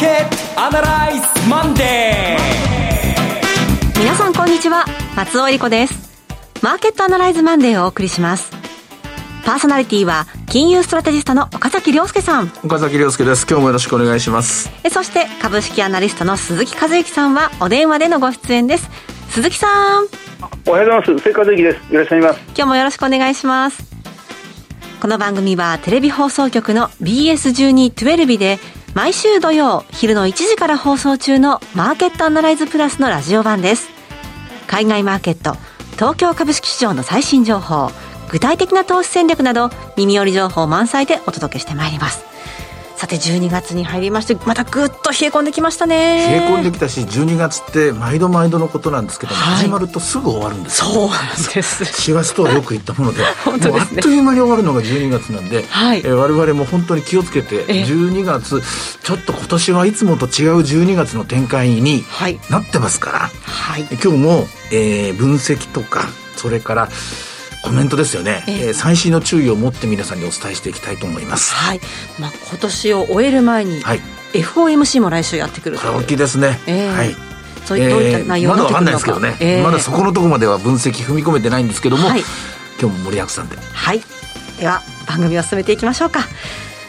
ケットアナライズマンデー。皆さんこんにちは。松尾恵理子です。マーケットアナライズマンデーをお送りします。パーソナリティは金融ストラテジストの岡崎亮介さん。岡崎亮介です。今日もよろしくお願いします。そして株式アナリストの鈴木和之さんはお電話でのご出演です。鈴木さん。おはようございます。鈴木和之です。よろしくお願いします。今日もよろしくお願いします。この番組はテレビ放送局の BS1212 で毎週土曜昼の1時から放送中のマーケットアナライズプラスのラジオ版です。海外マーケット東京株式市場の最新情報具体的な投資戦略など耳寄り情報満載でお届けしてまいります。さて12月に入りましてまたぐっと冷え込んできましたね。冷え込んできたし12月って毎度毎度のことなんですけども、はい、始まるとすぐ終わるんですそうなんです。4月とはよく言ったもので 本当、ね、あっという間に終わるのが12月なんで、はい、えー、我々も本当に気をつけて12月ちょっと今年はいつもと違う12月の展開になってますから、はい、今日も、えー、分析とかそれからコメントですよね、えー、最新の注意を持って皆さんにお伝えしていきたいと思います。はい。まあ今年を終える前に、はい、FOMC も来週やってくるこれ大きいですね。えー、はい。そういった内容まだわかんないですけどね、えー、まだそこのところまでは分析踏み込めてないんですけども、はい、今日も盛りだくさんで。はい。では番組を進めていきましょうか。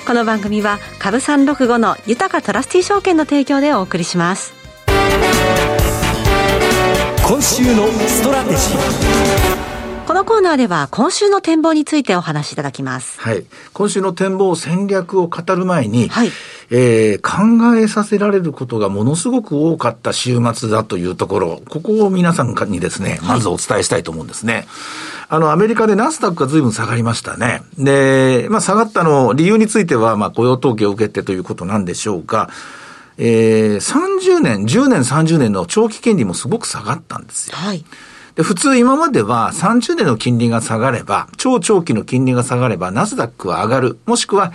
この番組は株三六五の豊トラスティ証券の提供でお送りします。今週のストラテジー。このコーナーでは今週の展望についてお話しいただきます。はい。今週の展望戦略を語る前に、はい、えー、考えさせられることがものすごく多かった週末だというところ、ここを皆さんにですね、まずお伝えしたいと思うんですね。はい、あの、アメリカでナスダックが随分下がりましたね。で、まあ下がったの理由については、まあ雇用統計を受けてということなんでしょうか。えー、30年、10年、30年の長期金利もすごく下がったんですよ。はい。で、普通今までは30年の金利が下がれば、超長期の金利が下がれば、ナスダックは上がる。もしくは、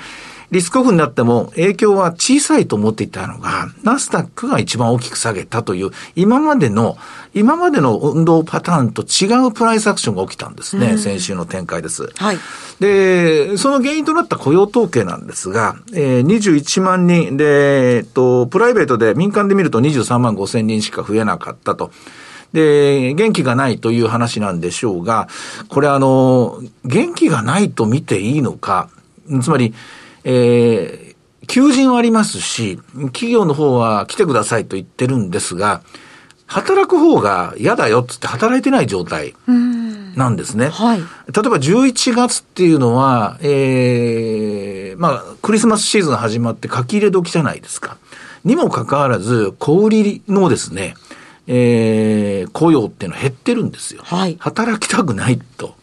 リスクオフになっても影響は小さいと思っていたのが、ナスダックが一番大きく下げたという、今までの、今までの運動パターンと違うプライスアクションが起きたんですね。先週の展開です。はい。で、その原因となった雇用統計なんですが、えー、21万人で、えっと、プライベートで民間で見ると23万5千人しか増えなかったと。で、元気がないという話なんでしょうが、これあの、元気がないと見ていいのか、つまり、えー、求人はありますし、企業の方は来てくださいと言ってるんですが、働く方が嫌だよっつって働いてない状態なんですね。はい、例えば11月っていうのは、ええー、まあ、クリスマスシーズン始まって書き入れ時じゃないですか。にもかかわらず、小売りのですね、えー、雇用っていうのは減ってるんですよ。はい。働きたくないと。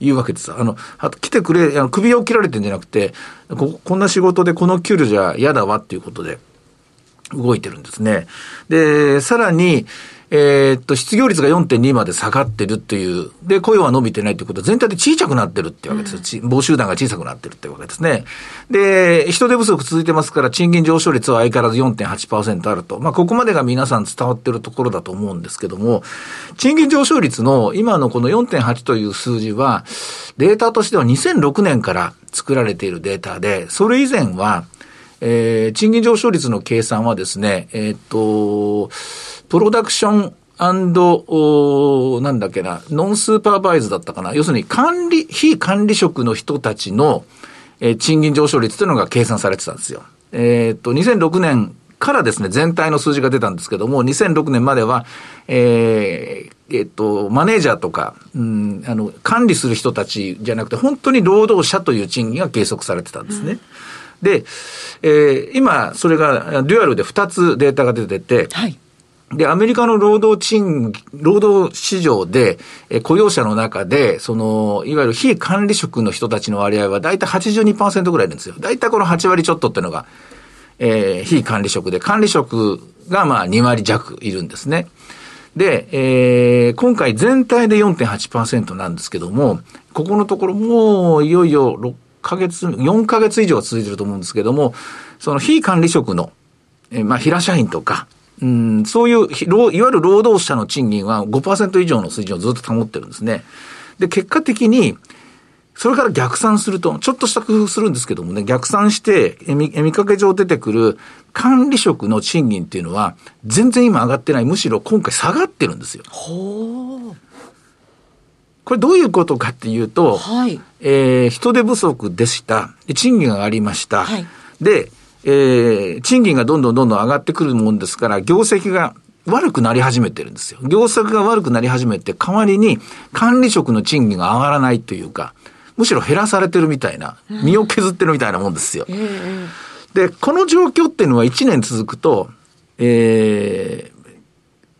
いうわけです。あの、来てくれ、あの首を切られてんじゃなくてこ、こんな仕事でこの給料じゃ嫌だわっていうことで動いてるんですね。で、さらに、えー、っと、失業率が4.2まで下がってるっていう、で、雇用は伸びてないっていうことは全体で小さくなってるってわけです。うん、募集団が小さくなってるってわけですね。で、人手不足続いてますから、賃金上昇率は相変わらず4.8%あると。まあ、ここまでが皆さん伝わってるところだと思うんですけども、賃金上昇率の今のこの4.8という数字は、データとしては2006年から作られているデータで、それ以前は、えー、賃金上昇率の計算はですね、えー、っと、プロダクションおなんだっけな、ノンスーパーバイズだったかな。要するに管理、非管理職の人たちの、えー、賃金上昇率というのが計算されてたんですよ。えー、っと、2006年からですね、全体の数字が出たんですけども、2006年までは、えー、えっと、マネージャーとか、うん、あの、管理する人たちじゃなくて、本当に労働者という賃金が計測されてたんですね。うんで、えー、今、それがデュアルで2つデータが出てて、はい、で、アメリカの労働賃、労働市場で、え雇用者の中で、その、いわゆる非管理職の人たちの割合はだいたい82%ぐらいいるんですよ。だいたいこの8割ちょっとっていうのが、えー、非管理職で、管理職がまあ2割弱いるんですね。で、えー、今回全体で4.8%なんですけども、ここのところもういよいよ6ヶ月、4ヶ月以上続いてると思うんですけども、その非管理職の、えー、まあ平社員とか、うん、そういう、いわゆる労働者の賃金は5%以上の水準をずっと保ってるんですね。で、結果的に、それから逆算すると、ちょっとした工夫するんですけどもね、逆算して、見見かけ上出てくる管理職の賃金っていうのは、全然今上がってない。むしろ今回下がってるんですよ。ほう。これどういうことかっていうと、はい、えー、人手不足でした。賃金が上がりました。はい、で、えー、賃金がどんどんどんどん上がってくるもんですから、業績が悪くなり始めてるんですよ。業績が悪くなり始めて、代わりに管理職の賃金が上がらないというか、むしろ減らされてるみたいな、身を削ってるみたいなもんですよ。で、この状況っていうのは1年続くと、えー、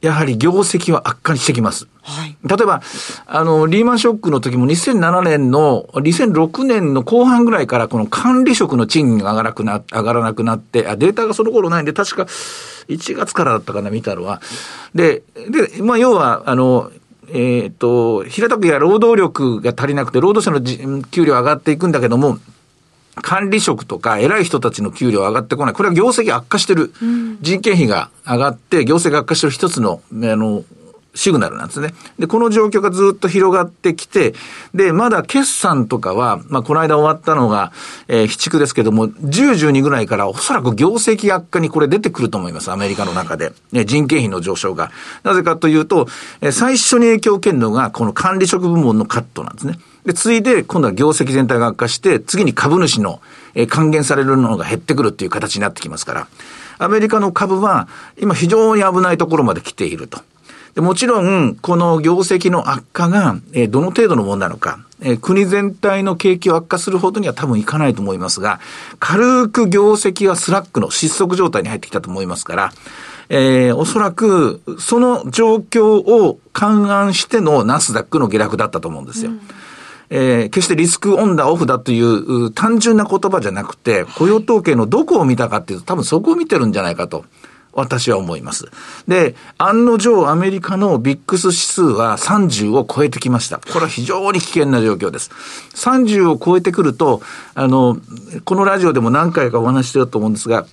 やはり業績は悪化してきます。はい、例えば、あの、リーマンショックの時も2007年の、2006年の後半ぐらいからこの管理職の賃金が上がらなくな上がらなくなって、あ、データがその頃ないんで、確か1月からだったかな、見たのは。で、で、まあ、要は、あの、えっ、ー、と、平たくや労働力が足りなくて、労働者の給料上がっていくんだけども、管理職とか偉い人たちの給料上がってこない。これは業績悪化してる。人件費が上がって、業績悪化してる一つの、あの、シグナルなんですね。で、この状況がずっと広がってきて、で、まだ決算とかは、まあ、この間終わったのが、えー、非畜ですけども、10、12ぐらいからおそらく業績悪化にこれ出てくると思います。アメリカの中で。ね、人件費の上昇が。なぜかというと、えー、最初に影響を受けるのが、この管理職部門のカットなんですね。で、次いで、今度は業績全体が悪化して、次に株主の、えー、還元されるのが減ってくるっていう形になってきますから、アメリカの株は、今非常に危ないところまで来ていると。でもちろん、この業績の悪化が、えー、どの程度のものなのか、えー、国全体の景気を悪化するほどには多分いかないと思いますが、軽く業績はスラックの失速状態に入ってきたと思いますから、えー、おそらく、その状況を勘案してのナスダックの下落だったと思うんですよ。うんえー、決してリスクオンだオフだという単純な言葉じゃなくて、雇用統計のどこを見たかっていうと、多分そこを見てるんじゃないかと。私は思います。で、案の定アメリカのビックス指数は30を超えてきました。これは非常に危険な状況です。30を超えてくると、あの、このラジオでも何回かお話してると思うんですが、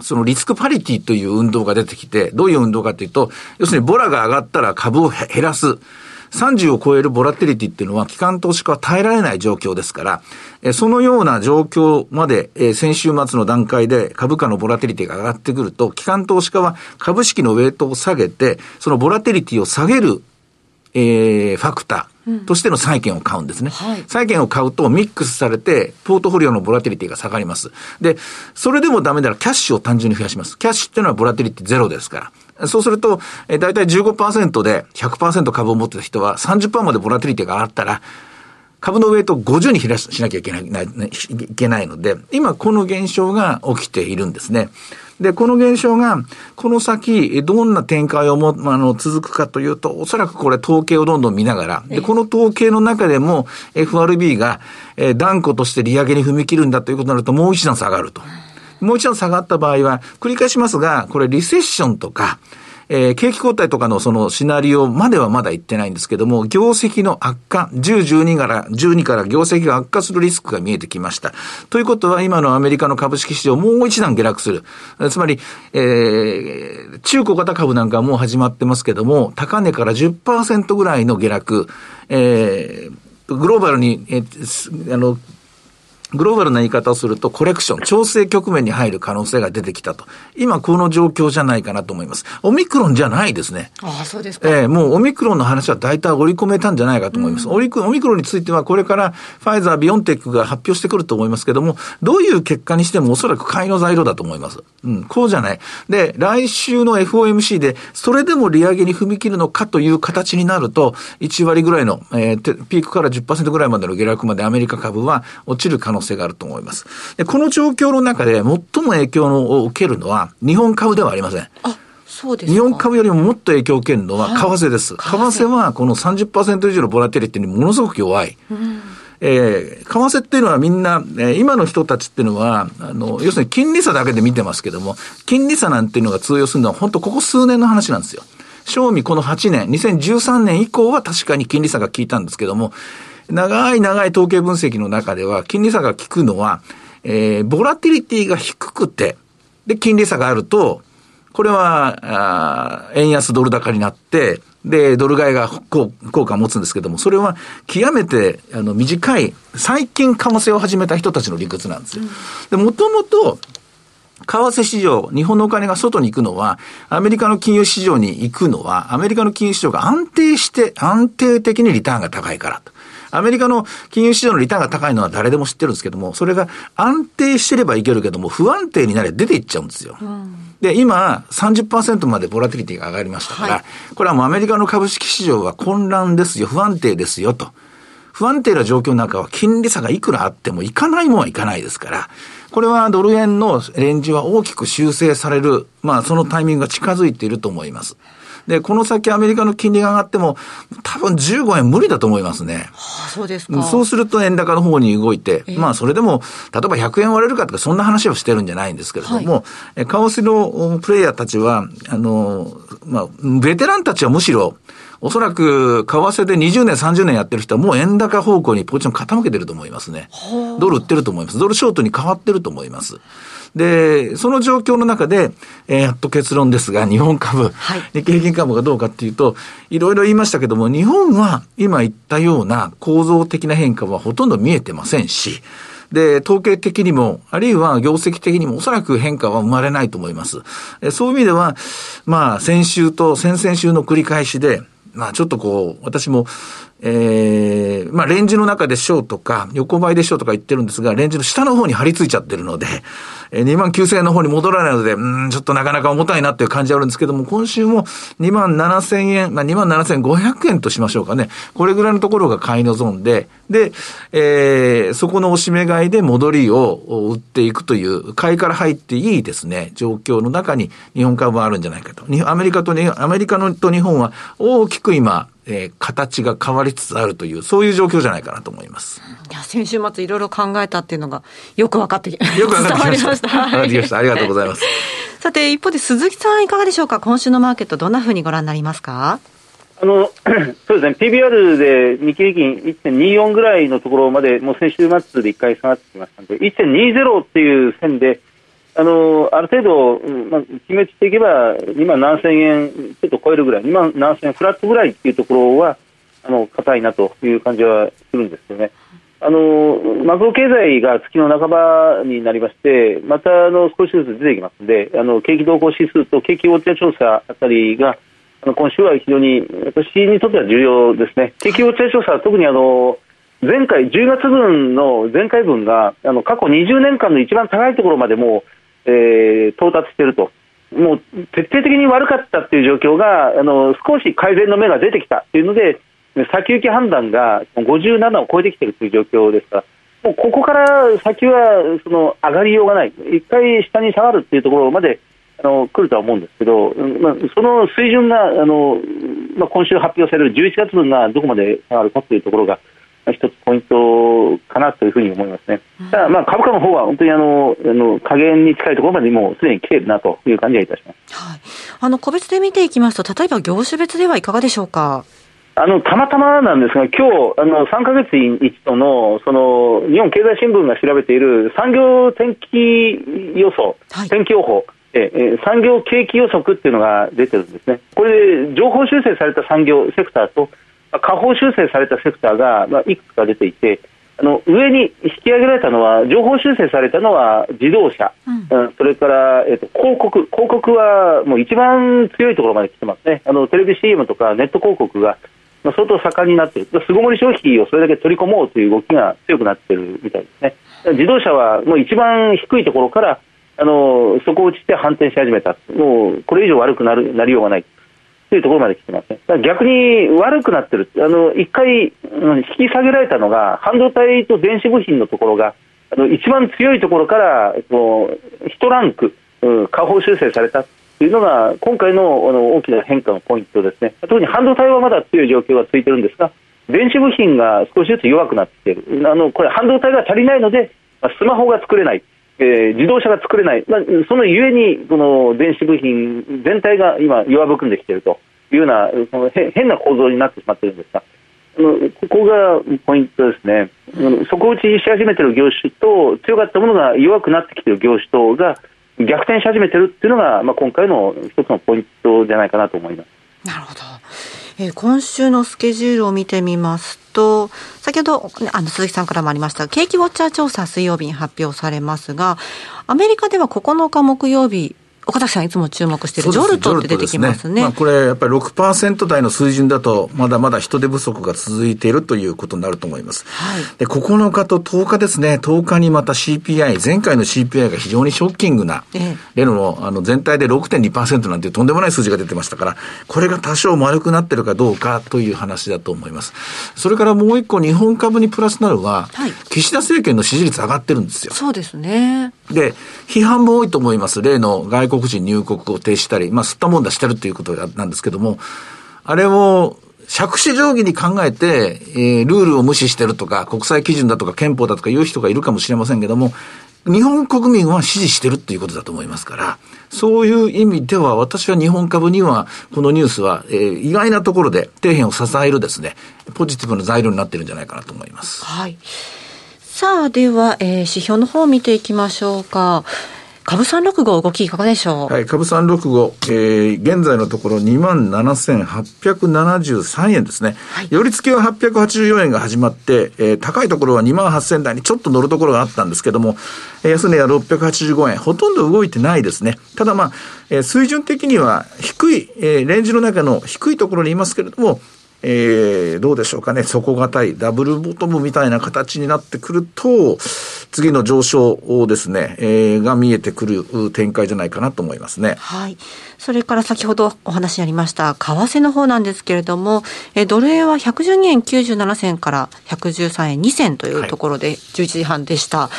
そのリスクパリティという運動が出てきて、どういう運動かというと、要するにボラが上がったら株を減らす。30を超えるボラテリティっていうのは、機関投資家は耐えられない状況ですから、えそのような状況まで、え先週末の段階で株価のボラテリティが上がってくると、機関投資家は株式のウェイトを下げて、そのボラテリティを下げる、えー、ファクター。としての債券を買うんですね。はい、債券を買うとミックスされて、ポートフォリオのボラテリティが下がります。で、それでもダメならキャッシュを単純に増やします。キャッシュっていうのはボラテリティゼロですから。そうすると、えだいたい15%で100%株を持ってた人は30%までボラテリティが上がったら、株のウェイトを50に減らしなきゃいけない、いけないので、今この現象が起きているんですね。で、この現象が、この先、どんな展開をも、あの、続くかというと、おそらくこれ統計をどんどん見ながら、で、この統計の中でも、FRB が、えー、断固として利上げに踏み切るんだということになると、もう一段下がると。もう一段下がった場合は、繰り返しますが、これリセッションとか、えー、景気後退とかのそのシナリオまではまだ言ってないんですけども、業績の悪化、10、12から、12から業績が悪化するリスクが見えてきました。ということは、今のアメリカの株式市場もう一段下落する。つまり、えー、中古型株なんかはもう始まってますけども、高値から10%ぐらいの下落、えー、グローバルに、えあの、グローバルな言い方をすると、コレクション、調整局面に入る可能性が出てきたと。今、この状況じゃないかなと思います。オミクロンじゃないですね。ああ、そうですか。ええー、もうオミクロンの話は大体織り込めたんじゃないかと思います。うん、オミクロンについては、これからファイザー、ビオンテックが発表してくると思いますけども、どういう結果にしてもおそらく買いの材料だと思います。うん、こうじゃない。で、来週の FOMC で、それでも利上げに踏み切るのかという形になると、1割ぐらいの、えー、ピークから10%ぐらいまでの下落までアメリカ株は落ちる可能性があると思います。でこの状況の中で最も影響を受けるのは日本株ではありません。あそうです日本株よりももっと影響を受けるのは為替です。はい、為替はこの30%以上のボラテリティにものすごく弱い。うんえー、為替っていうのはみんな、えー、今の人たちっていうのは、あの、要するに金利差だけで見てますけども、金利差なんていうのが通用するのは本当ここ数年の話なんですよ。正味この8年、2013年以降は確かに金利差が効いたんですけども、長い長い統計分析の中では、金利差が効くのは、えー、ボラティリティが低くて、で、金利差があると、これは、あ円安ドル高になって、で、ドル買いが効果を持つんですけども、それは極めてあの短い、最近為替を始めた人たちの理屈なんですよ。で、もともと、為替市場、日本のお金が外に行くのは、アメリカの金融市場に行くのは、アメリカの金融市場が安定して、安定的にリターンが高いからと。アメリカの金融市場のリターンが高いのは誰でも知ってるんですけども、それが安定してればいけるけども、不安定になれば出ていっちゃうんですよ。うんで、今、30%までボラティリティが上がりましたから、はい、これはもうアメリカの株式市場は混乱ですよ、不安定ですよと。不安定な状況の中は金利差がいくらあってもいかないもんはいかないですから、これはドル円のレンジは大きく修正される、まあそのタイミングが近づいていると思います。で、この先アメリカの金利が上がっても、多分15円無理だと思いますね。はあ、そうですか。そうすると円高の方に動いて、えー、まあそれでも、例えば100円割れるかとかそんな話をしてるんじゃないんですけれども、はい、為替のプレイヤーたちは、あの、まあ、ベテランたちはむしろ、おそらく、為替で20年、30年やってる人はもう円高方向にポジション傾けてると思いますね。ドル売ってると思います。ドルショートに変わってると思います。で、その状況の中で、えー、やっと結論ですが、日本株、はい、日経平均株がどうかっていうと、いろいろ言いましたけども、日本は今言ったような構造的な変化はほとんど見えてませんし、で、統計的にも、あるいは業績的にもおそらく変化は生まれないと思います。そういう意味では、まあ、先週と先々週の繰り返しで、まあちょっとこう、私も、ええー、まあレンジの中でしょうとか、横ばいでしょうとか言ってるんですが、レンジの下の方に張り付いちゃってるので、えー、2万9000円の方に戻らないので、うん、ちょっとなかなか重たいなっていう感じあるんですけども、今週も2万7000円、まあ2万7500円としましょうかね。これぐらいのところが買い望んで、で、えー、そこのおしめ買いで戻りを売っていくという、買いから入っていいですね、状況の中に日本株はあるんじゃないかと。アメリカと、アメリカのと日本は大きく今、えー、形が変わりつつあるという、そういう状況じゃないかなと思います。いや、先週末いろいろ考えたっていうのが、よく分かって、よく分かってきました。伝わりました。ありがとうございます。さて、一方で鈴木さんいかがでしょうか？今週のマーケット、どんなふうにご覧になりますか？あの、そうですね、PBR で日経平均1.24ぐらいのところまで、もう先週末で1回下がってきましたので、1.20っていう線で、あのある程度、まあ、決めていけば2万7000円ちょっと超えるぐらい2万7000円フラットぐらいっていうところはあの硬いなという感じはするんですよね。あのマクロ経済が月の半ばになりましてまたあの少しずつ出てきますのであの景気動向指数と景気ウォッチャー調査あたりがあの今週は非常に私にとっては重要ですね。景気ウォッチャー調査は特にあの前回10月分の前回分があの過去20年間の一番高いところまでもえー、到達していると。もう徹底的に悪かったっていう状況があの少し改善の目が出てきたというので先行き判断が57を超えてきているという状況ですからもうここから先はその上がりようがない一回下に下がるっていうところまであの来るとは思うんですけど、まあ、その水準があの、まあ、今週発表される11月分がどこまで下がるかというところが一つポイントかなというふうに思いますね。ただまあ株価の方は本当にあのあの加減に近いところまでもうすでに来ているなという感じがいたします。はい。あの個別で見ていきますと、例えば業種別ではいかがでしょうか？あのたまたまなんですが、今日あの3か月に一度のその日本経済新聞が調べている産業天気予想、はい、天気予報、ええ産業景気予測っていうのが出てるんですね。これで情報修正された産業セクターと下方修正されたセクターが、まあ、いくつか出ていて、あの上に引き上げられたのは、情報修正されたのは自動車、うん、それから、えーと、広告、広告はもう一番強いところまで来てますね、あのテレビ CM とかネット広告が、まあ、相当盛んになっている、巣ごもり消費をそれだけ取り込もうという動きが強くなっているみたいですね。自動車はもう一番低いところからあの底を打ちして反転し始めた、もうこれ以上悪くなるなりようがない。というところまで来てますね。逆に悪くなってる。あの、一回、引き下げられたのが、半導体と電子部品のところが、あの、一番強いところから、こう、一ランク、下方修正されたというのが、今回のあの大きな変化のポイントですね。特に半導体はまだ強い状況が続いてるんですが、電子部品が少しずつ弱くなっている。あの、これ半導体が足りないので、スマホが作れない。えー、自動車が作れない、まあ、そのゆえにこの電子部品全体が今、弱含んできていると。いうようなその変な構造になってしまっているんですが、ここがポイントですね、底打ちし始めている業種と、強かったものが弱くなってきている業種とが逆転し始めているっていうのが、まあ、今回の一つのポイントじゃないかなと思います。なるほど。え、今週のスケジュールを見てみますと、先ほど、あの、鈴木さんからもありました、景気ウォッチャー調査水曜日に発表されますが、アメリカでは9日木曜日、岡崎さんいつも注目しているジョルトって出てきますね。すねまあ、これやっぱり6%台の水準だと、まだまだ人手不足が続いているということになると思います。はい、で、9日と10日ですね、10日にまた CPI、前回の CPI が非常にショッキングな、ええ、例のあの全体で6.2%なんていうとんでもない数字が出てましたから、これが多少丸くなってるかどうかという話だと思います。それからもう一個日本株にプラスなるは、はい、岸田政権の支持率上がってるんですよ。そうですね。で、批判も多いと思います。例の外国人入国を停止したり、まあ、吸ったもんだしてるということなんですけども、あれを、借子定規に考えて、えー、ルールを無視してるとか、国際基準だとか憲法だとかいう人がいるかもしれませんけども、日本国民は支持してるっていうことだと思いますから、そういう意味では私は日本株にはこのニュースは、えー、意外なところで底辺を支えるですね、ポジティブな材料になってるんじゃないかなと思います。はい。さあ、では、えー、指標の方を見ていきましょうか。株三六五動きいかがでしょう？はい、株三六五、えー、現在のところ27,873円ですね。はい、寄り付きは884円が始まって、えー、高いところは2万8000台にちょっと乗るところがあったんですけども、安値は685円、ほとんど動いてないですね。ただまあ、えー、水準的には低い、えー、レンジの中の低いところにいますけれども、えー、どうでしょうかね、底堅いダブルボトムみたいな形になってくると、次の上昇をですね、えー、が見えてくる展開じゃないかなと思いますね。はい。それから先ほどお話にありました、為替の方なんですけれども、えー、ドル円は112円97銭から113円2銭というところで11時半でした。はい、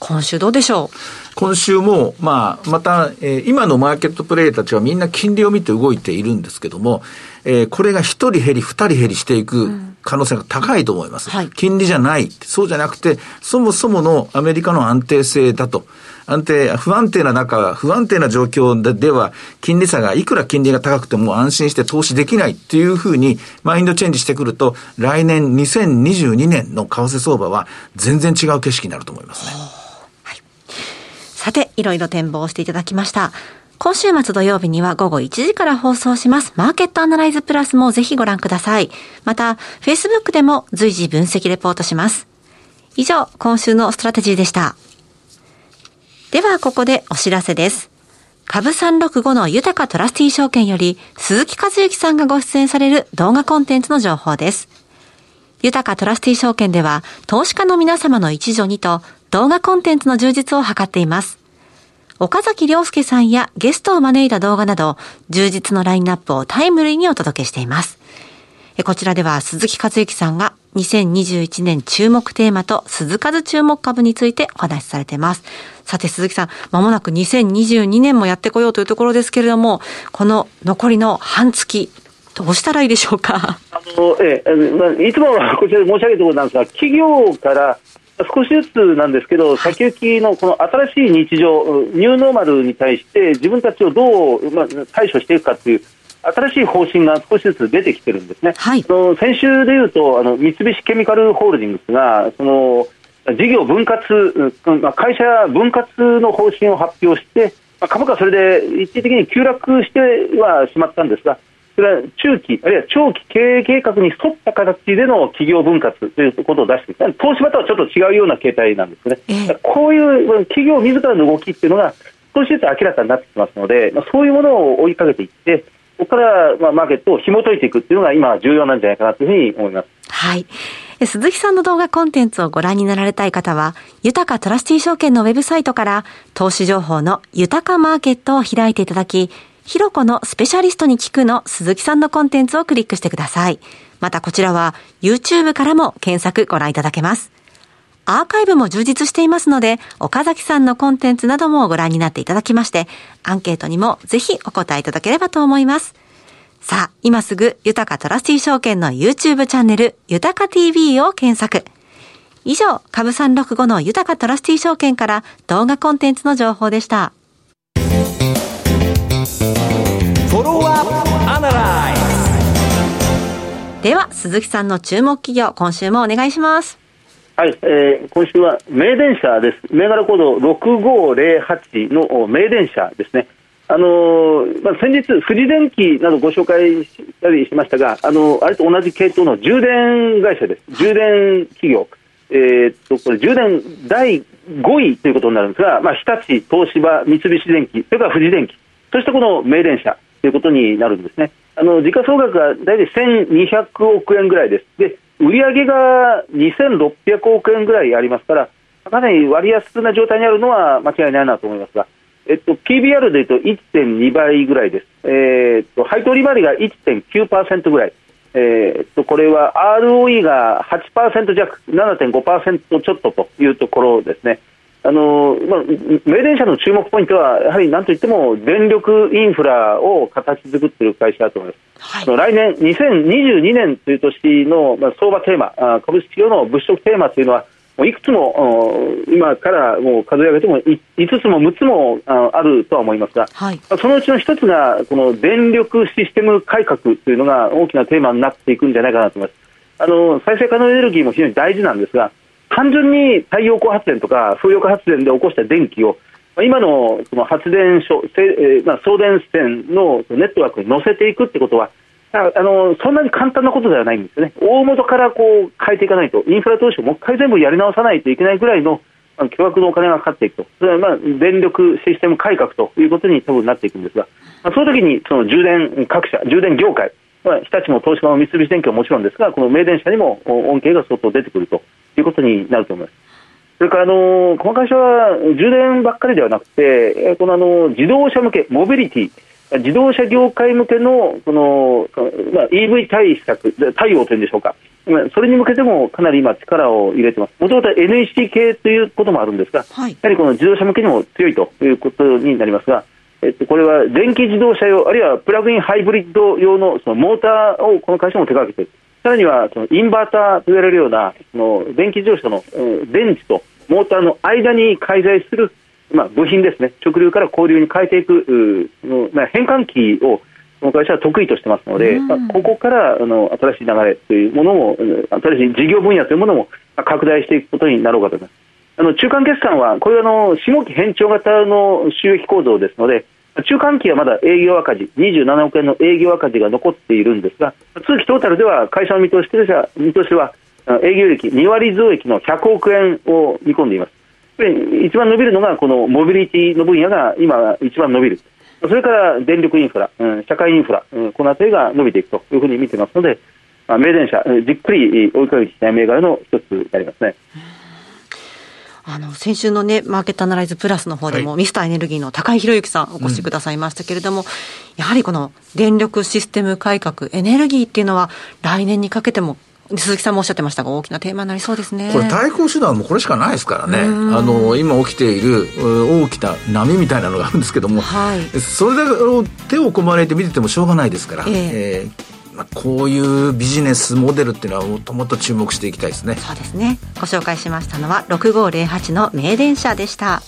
今週どうでしょう？今週も、まあ、また、えー、今のマーケットプレイヤーたちはみんな金利を見て動いているんですけども、えー、これが一人減り、二人減りしていく可能性が高いと思います。うんはい、金利じゃない。そうじゃなくて、そもそものアメリカの安定性だと。安定、不安定な中、不安定な状況ででは、金利差が、いくら金利が高くても安心して投資できないっていうふうに、マインドチェンジしてくると、来年2022年の為替相場は全然違う景色になると思いますね。はい、さて、いろいろ展望していただきました。今週末土曜日には午後1時から放送します。マーケットアナライズプラスもぜひご覧ください。また、Facebook でも随時分析レポートします。以上、今週のストラテジーでした。では、ここでお知らせです。株365の豊かトラスティー証券より、鈴木和之さんがご出演される動画コンテンツの情報です。豊かトラスティー証券では、投資家の皆様の一助にと、動画コンテンツの充実を図っています。岡崎良介さんやゲストを招いた動画など、充実のラインナップをタイムリーにお届けしています。こちらでは鈴木和之さんが2021年注目テーマと鈴数注目株についてお話しされています。さて鈴木さん、まもなく2022年もやってこようというところですけれども、この残りの半月、どうしたらいいでしょうか？あのええ、いつもはこちらで申し上げるところなんですが、企業から少しずつなんですけど、先行きのこの新しい日常、ニューノーマルに対して自分たちをどう、まあ、対処していくかという新しい方針が少しずつ出てきてるんですね。はい、その先週でいうとあの三菱ケミカルホールディングスがその事業分割、会社分割の方針を発表して、株価はそれで一時的に急落してはしまったんですが、それは中期、あるいは長期経営計画に沿った形での企業分割ということを出して東芝とはちょっと違うような形態なんですね、えー、こういう企業自らの動きっていうのが少しずつ明らかになってきますので、まあ、そういうものを追いかけていって、ここからまあマーケットを紐解いていくっていうのが今、重要なんじゃないかなというふうに思います。はい。鈴木さんの動画コンテンツをご覧になられたい方は、豊かトラスティー証券のウェブサイトから、投資情報の豊かマーケットを開いていただき、ひろこのスペシャリストに聞くの鈴木さんのコンテンツをクリックしてください。またこちらは YouTube からも検索ご覧いただけます。アーカイブも充実していますので、岡崎さんのコンテンツなどもご覧になっていただきまして、アンケートにもぜひお答えいただければと思います。さあ、今すぐ、豊かトラスティ証券の YouTube チャンネル、豊か TV を検索。以上、株365の豊かトラスティ証券から動画コンテンツの情報でした。では、鈴木さんの注目企業、今週もお願いします。はい、えー、今週は名電車です。銘柄コード6508の名電車ですね。あのまあ、先日、富士電機などご紹介したりしましたが、あのあれと同じ系統の充電会社です、充電企業、えー、っとこれ、充電第5位ということになるんですが、まあ、日立、東芝、三菱電機、それから富士電機、そしてこの名電車ということになるんですね。あの時価総額が大体1200億円ぐらいです。で売上が2600億円ぐらいありますから、かなり割安な状態にあるのは間違いないなと思いますが、えっと、PBR でいうと1.2倍ぐらいです。えー、っと、配当利回りが1.9%ぐらい。えー、っと、これは ROE が8%弱、7.5%ちょっとというところですね。あのまあ、名電車の注目ポイントは、やはりなんといっても電力インフラを形作っている会社だと思います。はい、来年、2022年という年の、まあ、相場テーマ、株式用の物色テーマというのは、もういくつも今からもう数え上げても5つも6つもあるとは思いますが、はい、そのうちの1つがこの電力システム改革というのが大きなテーマになっていくんじゃないかなと思います。あの再生可能エネルギーも非常に大事なんですが、単純に太陽光発電とか風力発電で起こした電気を今のその発電所、えまあ、送電線のネットワークに乗せていくってことはあのそんなに簡単なことではないんですよね、大元からこう変えていかないと、インフラ投資をもう一回全部やり直さないといけないぐらいの巨額のお金がかかっていくと、それはまあ電力システム改革ということに多分なっていくんですが、まあ、その時にその充電各社、充電業界、まあ、日立も東芝も三菱電機はもちろんですが、この名電車にも恩恵が相当出てくると。いうことになると思います。それからあのこの会社は充電ばっかりではなくて、このあの自動車向け、モビリティ、自動車業界向けのその、まあ、EV 対策、対応というんでしょうか、それに向けてもかなり今、力を入れてます、もともと NEC 系ということもあるんですが、はい、やはりこの自動車向けにも強いということになりますが、えっと、これは電気自動車用、あるいはプラグインハイブリッド用のそのモーターをこの会社も手掛けている、さらにはそのインバーターと言われるようなその電気自動車の、電池とモーターの間に介在するまあ、部品ですね、直流から交流に変えていく、まあ、変換器をこの会社は得意としてますので、まあ、ここからあの新しい流れというものも、新しい事業分野というものも拡大していくことになろうかと思います。あの中間決算は、これはあの下期変調型の収益構造ですので、中間期はまだ営業赤字、27億円の営業赤字が残っているんですが、通期トータルでは会社の見通し見通しは、営業益2割増益の100億円を見込んでいます。一番伸びるのがこのモビリティの分野が今一番伸びる。それから電力インフラ、社会インフラ、この辺りが伸びていくというふうに見てますので、名電車、じっくり追いかけてきた銘柄の一つになりますね。あの、先週のね、マーケットアナライズプラスの方でも、はい、ミスターエネルギーの高井博之さんお越しくださいましたけれども、うん、やはりこの電力システム改革、エネルギーっていうのは来年にかけても鈴木さんもおっしゃってましたが、大きなテーマになりそうですね。これ、対抗手段もこれしかないですからね。あの、今起きている大きな波みたいなのがあるんですけども、はい、それで手を込まれて見ててもしょうがないですから、えー、えー、まあ、こういうビジネスモデルっていうのはもっともっと注目していきたいですね。そうですね。ご紹介しましたのは、6508の名電車でした。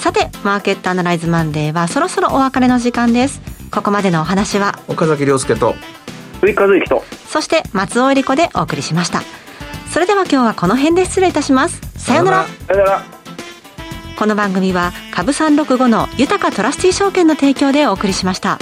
さて、マーケットアナライズマンデーはそろそろお別れの時間です。ここまでのお話は、岡崎亮介と、鈴木和之と、そして松尾恵理子でお送りしましたそれでは今日はこの辺で失礼いたしますさようならさよならこの番組は株三六五の豊かトラスティ証券の提供でお送りしました。